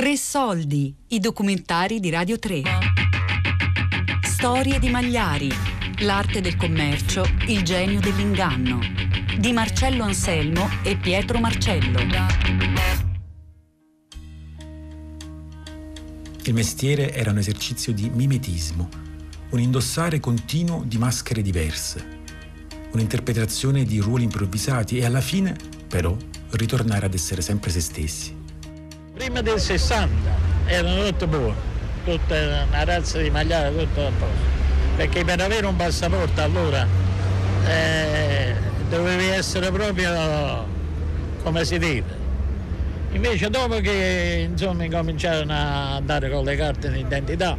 Tre soldi, i documentari di Radio 3. Storie di Magliari, l'arte del commercio, il genio dell'inganno. Di Marcello Anselmo e Pietro Marcello. Il mestiere era un esercizio di mimetismo, un indossare continuo di maschere diverse, un'interpretazione di ruoli improvvisati e alla fine, però, ritornare ad essere sempre se stessi. Prima del 60 erano tutte buone, tutta una razza di magliare, tutto a posto. Perché per avere un passaporto allora eh, dovevi essere proprio come si dice. Invece dopo che insomma incominciarono a andare con le carte d'identità,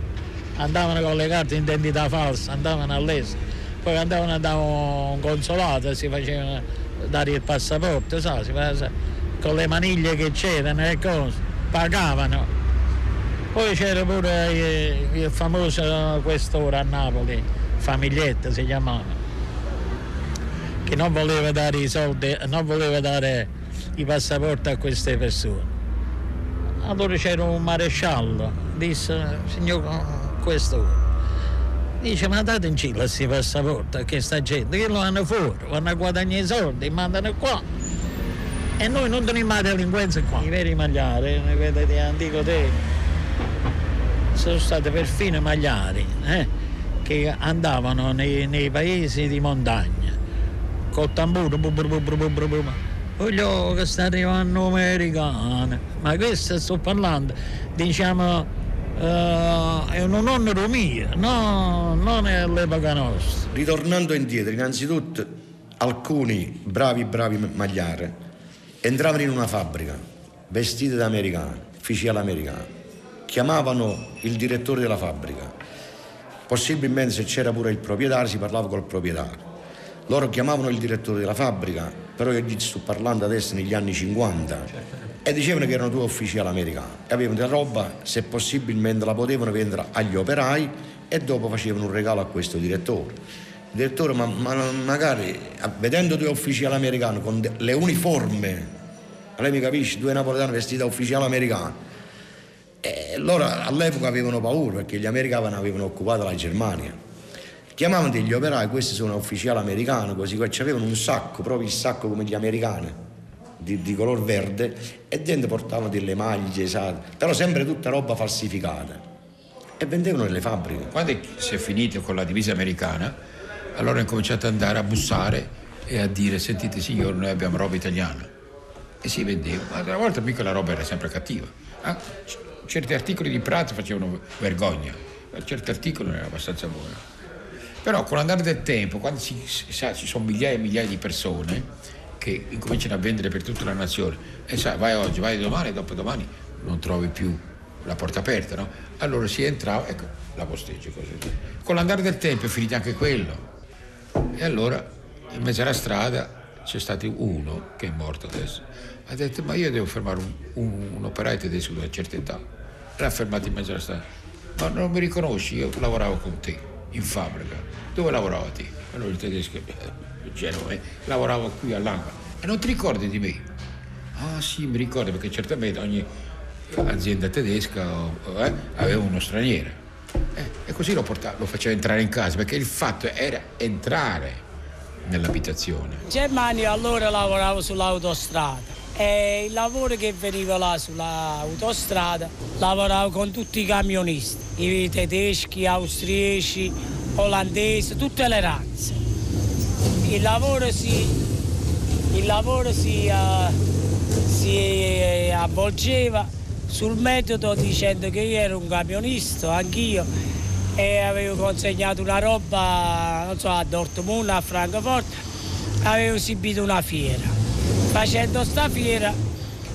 andavano con le carte d'identità false, andavano all'estero, poi andavano da un consolato, si facevano dare il passaporto, sa, si faceva, con le maniglie che c'erano e cose, pagavano. Poi c'era pure il, famoso quest'ora a Napoli, Famiglietta si chiamava, che non voleva dare i soldi, non voleva dare i passaporti a queste persone. Allora c'era un maresciallo, disse, signor questo, dice ma date in Cile questi passaporti a questa gente, che lo hanno fuori, vanno a guadagnare i soldi, mandano qua. E noi non teniamo la delinquenza qua. I veri magliari, ne vedete antico tempo, sono stati perfino magliari eh, che andavano nei, nei, paesi di montagna, col tamburo, bu, bu, bu, voglio che sta arrivando americana, ma questo sto parlando, diciamo, uh, è un onore mio, no, non è l'epoca nostra. Ritornando indietro, innanzitutto alcuni bravi, bravi magliari entravano in una fabbrica, vestiti da americani, ufficiali americani, chiamavano il direttore della fabbrica, possibilmente se c'era pure il proprietario si parlava col proprietario. Loro chiamavano il direttore della fabbrica, però io gli sto parlando adesso negli anni 50, e dicevano che erano due ufficiali americani. E avevano della roba, se possibilmente la potevano vendere agli operai e dopo facevano un regalo a questo direttore. Direttore, ma, ma magari vedendo due ufficiali americani con le uniforme, lei mi capisce, due napoletani vestiti da ufficiali americani, e loro all'epoca avevano paura perché gli americani avevano occupato la Germania chiamavano degli operai, questi sono ufficiali americani, così ci avevano un sacco, proprio il sacco come gli americani, di, di color verde, e dentro portavano delle maglie, sa, però sempre tutta roba falsificata. E vendevano nelle fabbriche. Quando si è finito con la divisa americana, allora ho incominciato ad andare a bussare e a dire, sentite signore, noi abbiamo roba italiana. E si vendeva, ma una volta mica la roba era sempre cattiva. Ah, certi articoli di Prato facevano vergogna, ma certi articoli erano abbastanza buoni. Però con l'andare del tempo, quando si, sa, ci sono migliaia e migliaia di persone che incominciano a vendere per tutta la nazione, e sai, vai oggi, vai domani, dopodomani non trovi più la porta aperta, no? Allora si entrava, ecco, la posteggio così. Con l'andare del tempo è finito anche quello. E allora, in mezzo alla strada, c'è stato uno che è morto adesso. Ha detto, ma io devo fermare un, un, un operaio tedesco di una certa età. L'ha fermato in mezzo alla strada. Ma non mi riconosci, io lavoravo con te in fabbrica. Dove lavoravate? Allora il tedesco, eh, Genova, lavoravo qui all'Anca. E non ti ricordi di me? Ah sì, mi ricordo perché certamente ogni azienda tedesca eh, aveva uno straniero. Eh, e così lo, portava, lo faceva entrare in casa perché il fatto era entrare nell'abitazione. Germania allora lavoravo sull'autostrada e il lavoro che veniva là sull'autostrada lavoravo con tutti i camionisti, i tedeschi, austriaci, olandesi, tutte le razze. Il lavoro si, il lavoro si, uh, si avvolgeva sul metodo dicendo che io ero un camionista, anch'io, e avevo consegnato una roba, non so, a Dortmund, a Francoforte, avevo esibito una fiera facendo sta fiera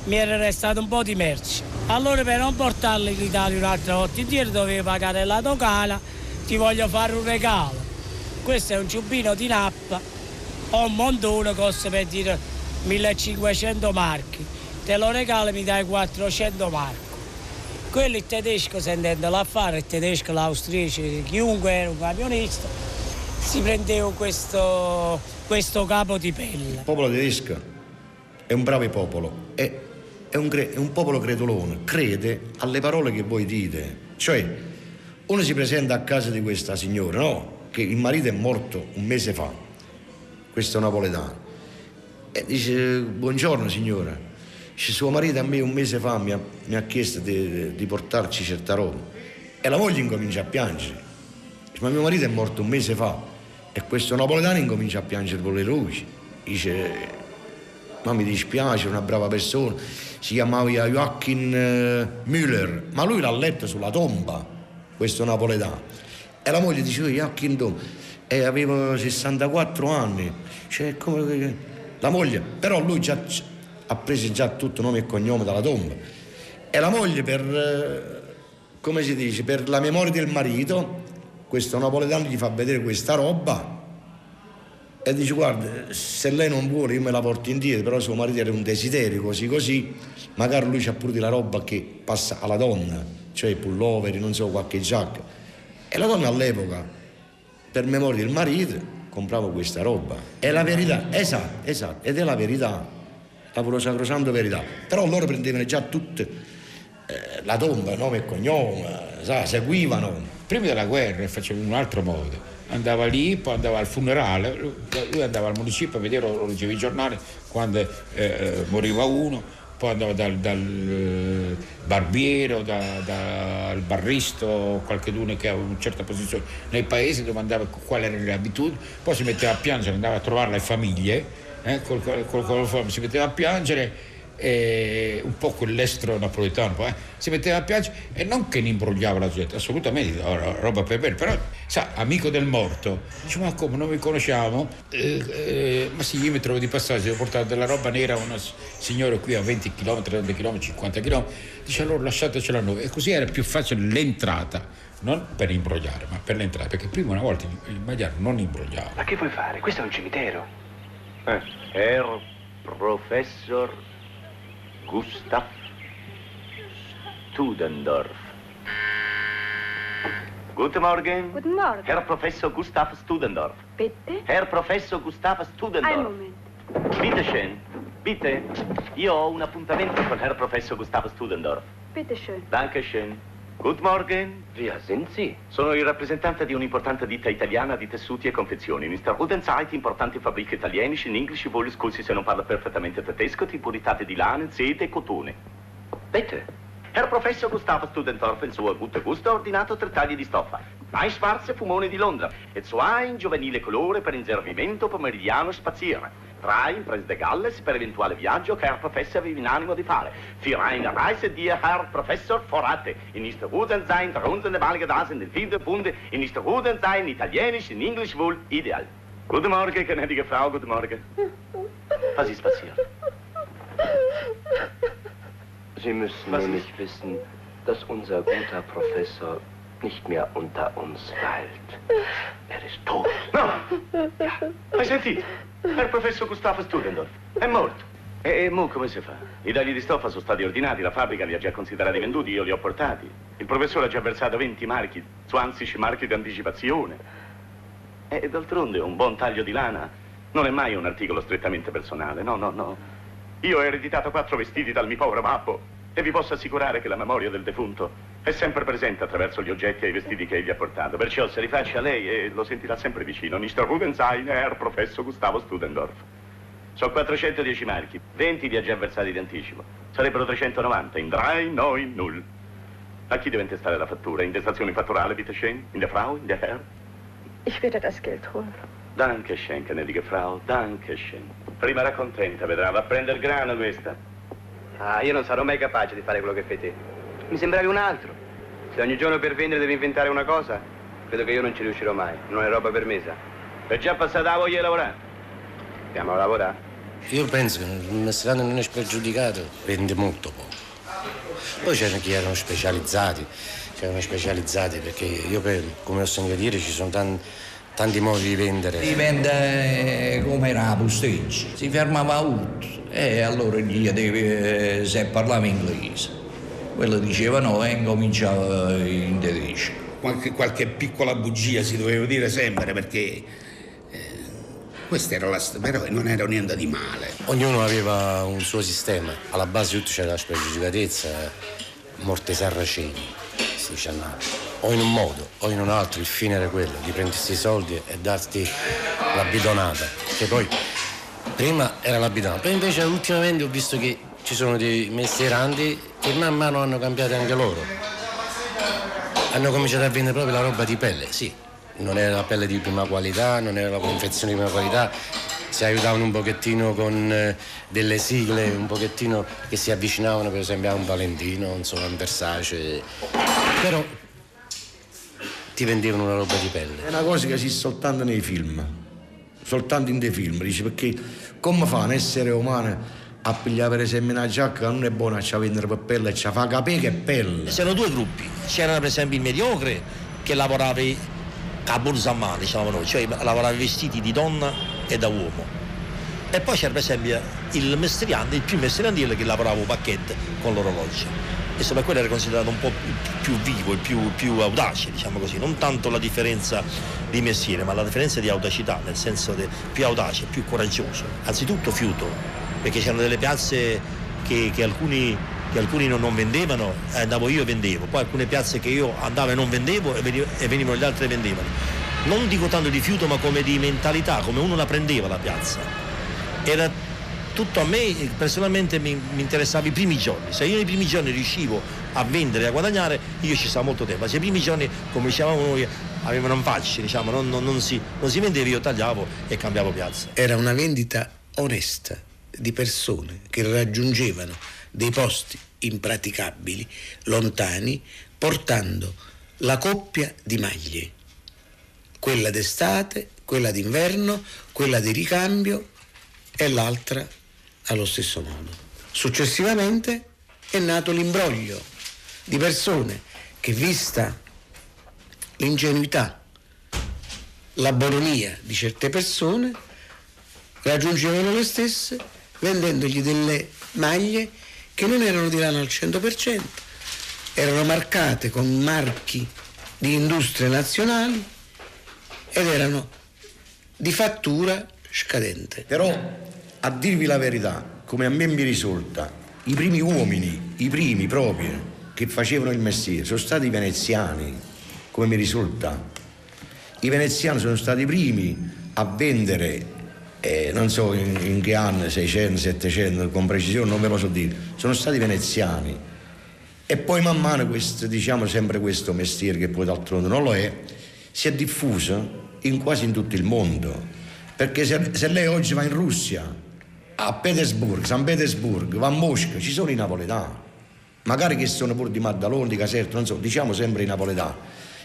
mi era restato un po' di merce. Allora per non portarla in Italia un'altra volta indietro dovevo pagare la dogana, ti voglio fare un regalo. Questo è un ciubino di nappa, ho un montone, costa per dire 1500 marchi. Te lo regalo mi dai 400 marchi. Quello il tedesco sentendo l'affare, il tedesco, l'austriaco, chiunque era un camionista, si prendeva questo, questo capo di pelle. Il popolo tedesco è un bravo popolo e è un, è un popolo credolone, crede alle parole che voi dite. Cioè, uno si presenta a casa di questa signora, no? Che il marito è morto un mese fa, questo napoletano, e dice, buongiorno signora, dice, suo marito a me un mese fa mi ha, mi ha chiesto di, di, portarci certa roba. E la moglie incomincia a piangere. Dice, ma mio marito è morto un mese fa. E questo napoletano incomincia a piangere con le luci. Dice, ma mi dispiace, una brava persona si chiamava Joachim eh, Müller, ma lui l'ha letto sulla tomba, questo napoletano. E la moglie diceva Joachim Dom, e aveva 64 anni. Cioè, come... La moglie, però lui già, ha preso già tutto nome e cognome dalla tomba. E la moglie per, eh, come si dice, per la memoria del marito, questo napoletano gli fa vedere questa roba e dice guarda se lei non vuole io me la porto indietro però suo marito era un desiderio così così. Magari lui c'ha pure della roba che passa alla donna cioè pulloveri non so qualche giacca. E la donna all'epoca per memoria del marito comprava questa roba. È la verità esatto esatto ed è la verità la puro sacrosanto verità. Però loro prendevano già tutte eh, la tomba nome e cognome sa, seguivano. Prima della guerra facevano un altro modo. Andava lì, poi andava al funerale, lui andava al municipio a vedere, lo leggevi i giornali, quando eh, eh, moriva uno, poi andava dal, dal eh, barbiere da, dal barristo, qualcuno che aveva una certa posizione nei paesi, domandava quali erano le abitudini, poi si metteva a piangere, andava a trovare le famiglie, eh, col, col, col, si metteva a piangere un po' quell'estro napoletano, eh, si metteva a piangere e non che ne imbrogliava la gente, assolutamente, roba per bene, però sa, amico del morto, dice ma come non mi conosciamo? Eh, eh, ma sì, io mi trovo di passaggio, ho portato della roba nera a una signora qui a 20 km, 30 km, 50 km, dice allora lasciatecela a noi e così era più facile l'entrata. Non per imbrogliare, ma per l'entrata, perché prima una volta il Magliaro non imbrogliava. Ma che vuoi fare? Questo è un cimitero. Eh, Herr Professor Gustav Studendorf. Guten Morgen. Guten Morgen. Herr Professor Gustav Studendorf. Bitte? Herr Professor Gustav Studendorf. Ein Moment. Bitte schön. Bitte. Io ho un appuntamento con Herr Professor Gustav Studendorf. Bitte schön. Danke schön. Good morning. Wer sind Sie? Sono il rappresentante di un'importante ditta italiana di tessuti e confezioni. Mr. Rudenzeit, importante fabbrica italienische, in English vuole scusi se non parla perfettamente tedesco, tipuritate di lana, sete e cotone. Bitte. Herr Professor Gustavo Studendorf in suo gute gusto ha ordinato tre tagli di stoffa. Mai schwarze fumone di Londra e zwei in giovanile colore per inservimento pomeridiano spaziere. Drei in Pres de Galles per eventuale viaggio che Herr Professor aveva in animo di fare. Vier eine Reise die Herr Professor vorhatte. In ist Ruden sein, der unsere Walige da sind in viele Bunde. In ist Ruden sein, italienisch, in Englisch wohl ideal. Guten Morgen, gnädige Frau, guten Morgen. Was ist passiert? Sie müssen Was nur ist? wissen, dass unser guter Professor nicht mehr unter uns weilt. Er ist tot. No! Hai sentito? Herr Professor Gustavo Studendorf è morto. E, e mo come si fa? I tagli di stoffa sono stati ordinati, la fabbrica li ha già considerati venduti, io li ho portati. Il professore ha già versato 20 marchi, 20 marchi di anticipazione. E d'altronde un buon taglio di lana non è mai un articolo strettamente personale, no, no, no. Io ho ereditato quattro vestiti dal mio povero babbo e vi posso assicurare che la memoria del defunto è sempre presente attraverso gli oggetti e i vestiti che egli ha portato. Perciò se li faccia lei e lo sentirà sempre vicino. Mr. Rubenstein, Herr Professor Gustavo Studendorf. Sono 410 marchi, 20 li ha già versati di anticipo. Sarebbero 390 in drei, noi, null. A chi deve intestare la fattura? In destazione fatturale, bitte schön? In der Frau? In der Herr? Ich werde das Geld holen. Danke schön, gnädige Frau, danke schön. Prima era contenta, vedrà, va a prendere grano questa. Ah, io non sarò mai capace di fare quello che fai te. Mi sembravi un altro. Se ogni giorno per vendere devi inventare una cosa, credo che io non ci riuscirò mai. Non è roba per me, sa. È già passata la voglia di lavorare. Andiamo a lavorare. Io penso che il mestierano non è spregiudicato, vende molto poco. Poi c'erano chi erano specializzati, c'erano specializzati perché io per- come ho sentito dire ci sono tan- tanti modi di vendere. Dipende come era la posteggia. Si fermava tutto e allora gli chiedevi se parlava inglese. Quello diceva no e incominciava in tedesco. Qualche, qualche piccola bugia si doveva dire sempre perché eh, Questa era la storia, però non era niente di male. Ognuno aveva un suo sistema, alla base di tutto c'era la spregiudicatezza, morte sarraceni, si dice a Napoli. O in un modo o in un altro, il fine era quello, di prendersi i soldi e darti la bidonata. Che poi prima era la bidonata, poi invece ultimamente ho visto che ci sono dei mestieranti che man mano hanno cambiato anche loro. Hanno cominciato a vendere proprio la roba di pelle, sì. Non era la pelle di prima qualità, non era la confezione di prima qualità, si aiutavano un pochettino con eh, delle sigle un pochettino che si avvicinavano per esempio a un Valentino, insomma, un Versace. Però ti vendevano una roba di pelle. È una cosa che esiste soltanto nei film, soltanto in dei film, dice perché come fa un essere umano a pigliare per esempio una giacca non è buona a vendere per pelle ci fa capire che pelle. C'erano due gruppi. C'era per esempio il mediocre che lavorava a borsa diciamo noi cioè lavorava vestiti di donna e da uomo. E poi c'era per esempio il mestriante il più mestriantile che lavorava un pacchetto con l'orologio. E per quello era considerato un po' più vivo il più, più, audace, diciamo così, non tanto la differenza di mestiere, ma la differenza di audacità, nel senso di più audace, più coraggioso, anzitutto fiuto, perché c'erano delle piazze che, che alcuni, che alcuni non, non, vendevano, eh, andavo io e vendevo, poi alcune piazze che io andavo e non vendevo e, veniv- e venivano gli altri e vendevano. Non dico tanto di fiuto ma come di mentalità, come uno la prendeva la piazza. Era tutto a me personalmente mi, mi, interessava i primi giorni. Se io nei primi giorni riuscivo a vendere e a guadagnare, io ci stavo molto tempo. Se i primi giorni, come dicevamo noi, avevano un facci, diciamo, non, non, non, si, non si vendeva, io tagliavo e cambiavo piazza. Era una vendita onesta di persone che raggiungevano dei posti impraticabili, lontani, portando la coppia di maglie, quella d'estate, quella d'inverno, quella di ricambio e l'altra allo stesso modo. Successivamente è nato l'imbroglio di persone che vista l'ingenuità, la bonomia di certe persone, raggiungevano le stesse vendendogli delle maglie che non erano di lana al 100%, erano marcate con marchi di industrie nazionali ed erano di fattura scadente. Però, a dirvi la verità, come a me mi risulta, i primi uomini, i primi proprio, che facevano il mestiere, sono stati i veneziani, come mi risulta. I veneziani sono stati i primi a vendere eh, non so in, in, che anno, 600, 700, con precisione non ve lo so dire, sono stati veneziani. E poi man mano questo, diciamo sempre questo mestiere, che poi d'altronde non lo è, si è diffuso in quasi in tutto il mondo. Perché se, se lei oggi va in Russia, a Petersburgo, San Petersburgo, va a Mosca, ci sono i napoletani. Magari che sono pure di Maddalone, di Caserta, non so, diciamo sempre i napoletani.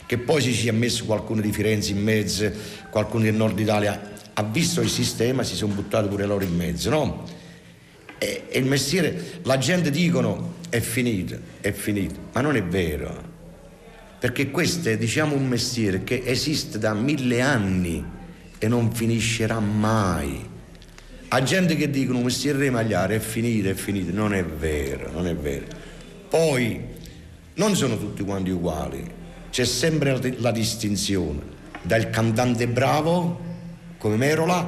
Che poi si sia messo qualcuno di Firenze in mezzo, qualcuno del nord Italia ha visto il sistema, si sono buttati pure loro in mezzo, no? E, e il mestiere, la gente dicono è finito, è finito, ma non è vero, perché questo è diciamo un mestiere che esiste da mille anni e non finiscerà mai. A gente che dicono un mestiere di magliare è finito, è finito, non è vero, non è vero. Poi non sono tutti quanti uguali, c'è sempre la distinzione dal cantante bravo come Merola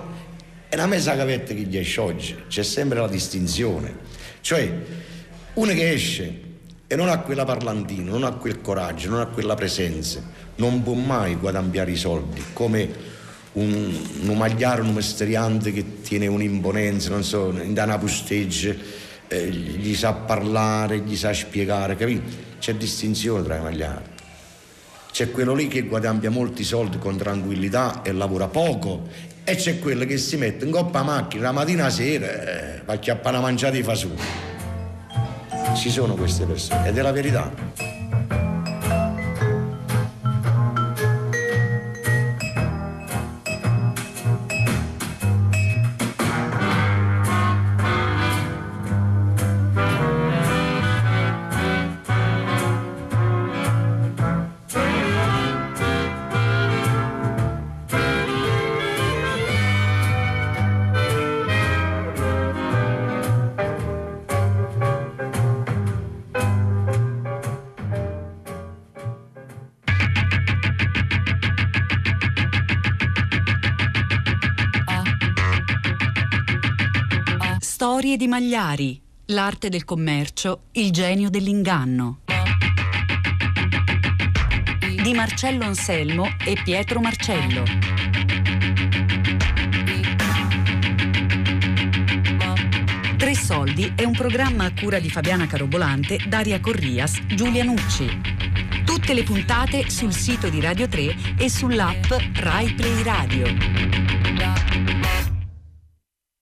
e la mesa cavetta che gli esce oggi, c'è sempre la distinzione. Cioè, uno che esce e non ha quella parlantina, non ha quel coraggio, non ha quella presenza, non può mai guadagnare i soldi come un, un magliare, un mestariante che tiene un'imponenza, non so, in una posteggia, eh, gli sa parlare, gli sa spiegare, capito? C'è distinzione tra i magliari. C'è quello lì che guadagna molti soldi con tranquillità e lavora poco e c'è quello che si mette in coppa a macchina la mattina a sera e va a chiappare una mangiata di fasù. Ci sono queste persone ed è la verità. Storie di Magliari, l'arte del commercio, il genio dell'inganno. Di Marcello Anselmo e Pietro Marcello. Tre soldi è un programma a cura di Fabiana Carobolante, Daria Corrias, Giulia Nucci. Tutte le puntate sul sito di Radio 3 e sull'app Rai Play Radio.